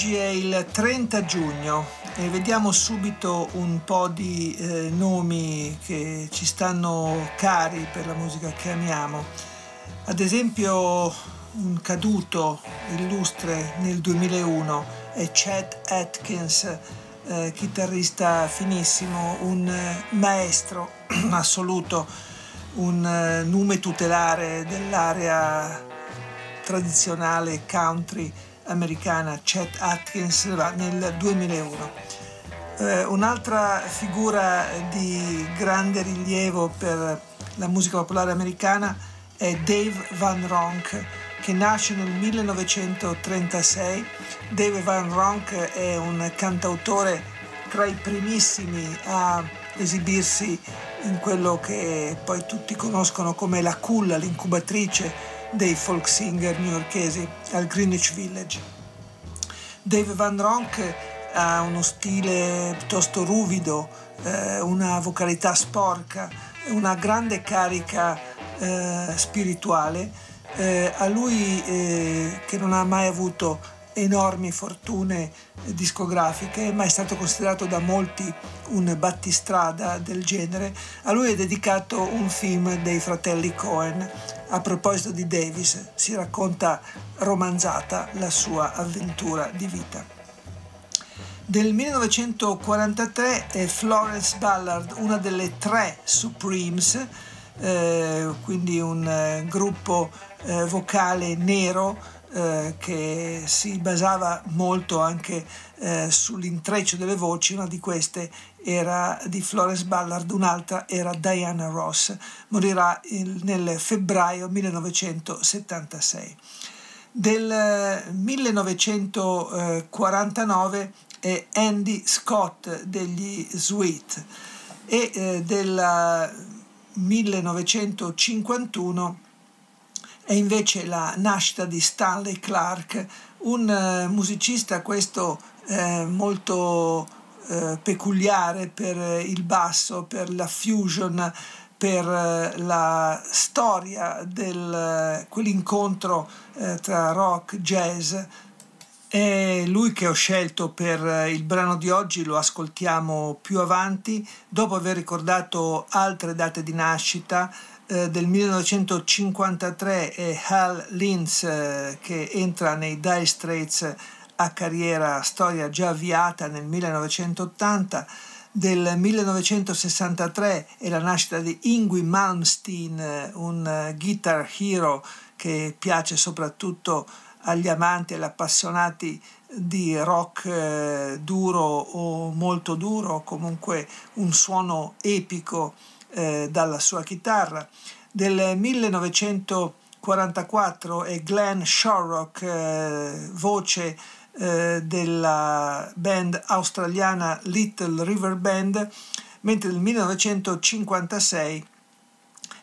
Oggi è il 30 giugno e vediamo subito un po' di eh, nomi che ci stanno cari per la musica che amiamo. Ad esempio un caduto illustre nel 2001 è Chet Atkins, eh, chitarrista finissimo, un maestro assoluto, un eh, nume tutelare dell'area tradizionale country americana Chet Atkins nel 2001. Eh, un'altra figura di grande rilievo per la musica popolare americana è Dave Van Ronk che nasce nel 1936. Dave Van Ronk è un cantautore tra i primissimi a esibirsi in quello che poi tutti conoscono come la culla, l'incubatrice dei folk singer newyorkesi al Greenwich Village. Dave Van Ronk ha uno stile piuttosto ruvido, eh, una vocalità sporca, una grande carica eh, spirituale. Eh, a lui eh, che non ha mai avuto enormi fortune discografiche, ma è stato considerato da molti un battistrada del genere. A lui è dedicato un film dei fratelli Cohen. A proposito di Davis, si racconta romanzata la sua avventura di vita. Del 1943 è Florence Ballard, una delle tre Supremes, eh, quindi un eh, gruppo eh, vocale nero eh, che si basava molto anche eh, sull'intreccio delle voci, una di queste era di Florence Ballard, un'altra era Diana Ross, morirà il, nel febbraio 1976. Del 1949 è Andy Scott degli Sweet e eh, del 1951 è invece la nascita di Stanley Clark, un uh, musicista questo eh, molto eh, peculiare per il basso, per la fusion, per eh, la storia di eh, quell'incontro eh, tra rock e jazz. È lui che ho scelto per il brano di oggi, lo ascoltiamo più avanti, dopo aver ricordato altre date di nascita, eh, del 1953 è Hal Linz eh, che entra nei Dire Straits a carriera storia già avviata nel 1980 del 1963 è la nascita di Ingui Malmsteen, un guitar hero che piace soprattutto agli amanti e agli appassionati di rock eh, duro o molto duro, comunque un suono epico eh, dalla sua chitarra. Del 1944 è Glenn Shorrock, eh, voce eh, della band australiana Little River Band, mentre nel 1956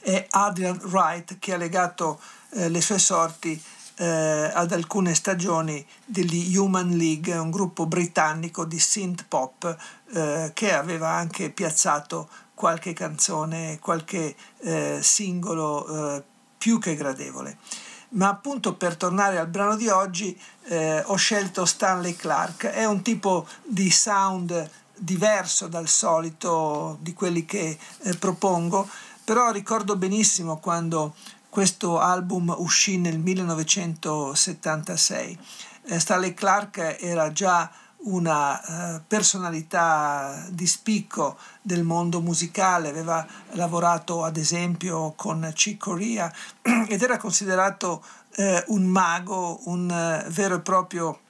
è Adrian Wright che ha legato eh, le sue sorti ad alcune stagioni degli Human League, un gruppo britannico di synth pop eh, che aveva anche piazzato qualche canzone, qualche eh, singolo eh, più che gradevole. Ma appunto per tornare al brano di oggi eh, ho scelto Stanley Clark, è un tipo di sound diverso dal solito di quelli che eh, propongo, però ricordo benissimo quando questo album uscì nel 1976. Eh, Stanley Clark era già una eh, personalità di spicco del mondo musicale, aveva lavorato ad esempio con Chick Corea ed era considerato eh, un mago, un eh, vero e proprio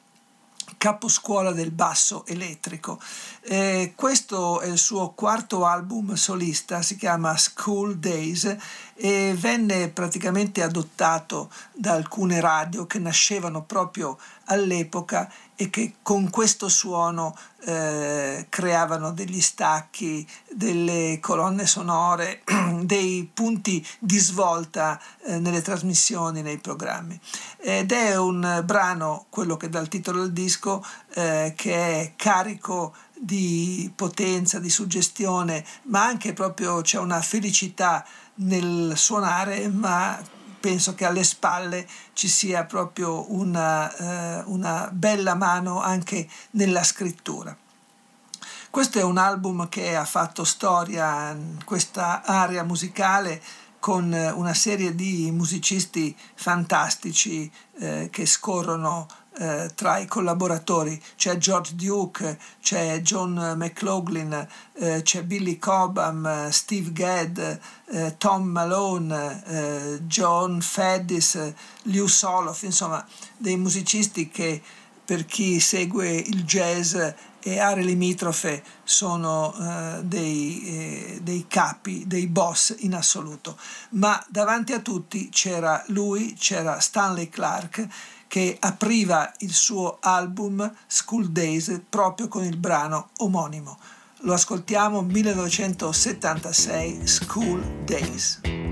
caposcuola del basso elettrico. Eh, questo è il suo quarto album solista, si chiama School Days e venne praticamente adottato da alcune radio che nascevano proprio all'epoca e che con questo suono eh, creavano degli stacchi, delle colonne sonore, dei punti di svolta eh, nelle trasmissioni, nei programmi. Ed è un brano, quello che dà il titolo al disco, eh, che è carico di potenza, di suggestione, ma anche proprio c'è una felicità nel suonare, ma penso che alle spalle ci sia proprio una, eh, una bella mano anche nella scrittura. Questo è un album che ha fatto storia in questa area musicale con una serie di musicisti fantastici eh, che scorrono eh, tra i collaboratori. C'è George Duke, c'è John McLaughlin, eh, c'è Billy Cobham, Steve Gadd, eh, Tom Malone, eh, John Faddis, Lew Soloff, insomma dei musicisti che per chi segue il jazz e aree limitrofe sono eh, dei, eh, dei, capi, dei boss in assoluto. Ma davanti a tutti c'era lui, c'era Stanley Clark che apriva il suo album School Days proprio con il brano omonimo. Lo ascoltiamo 1976 School Days.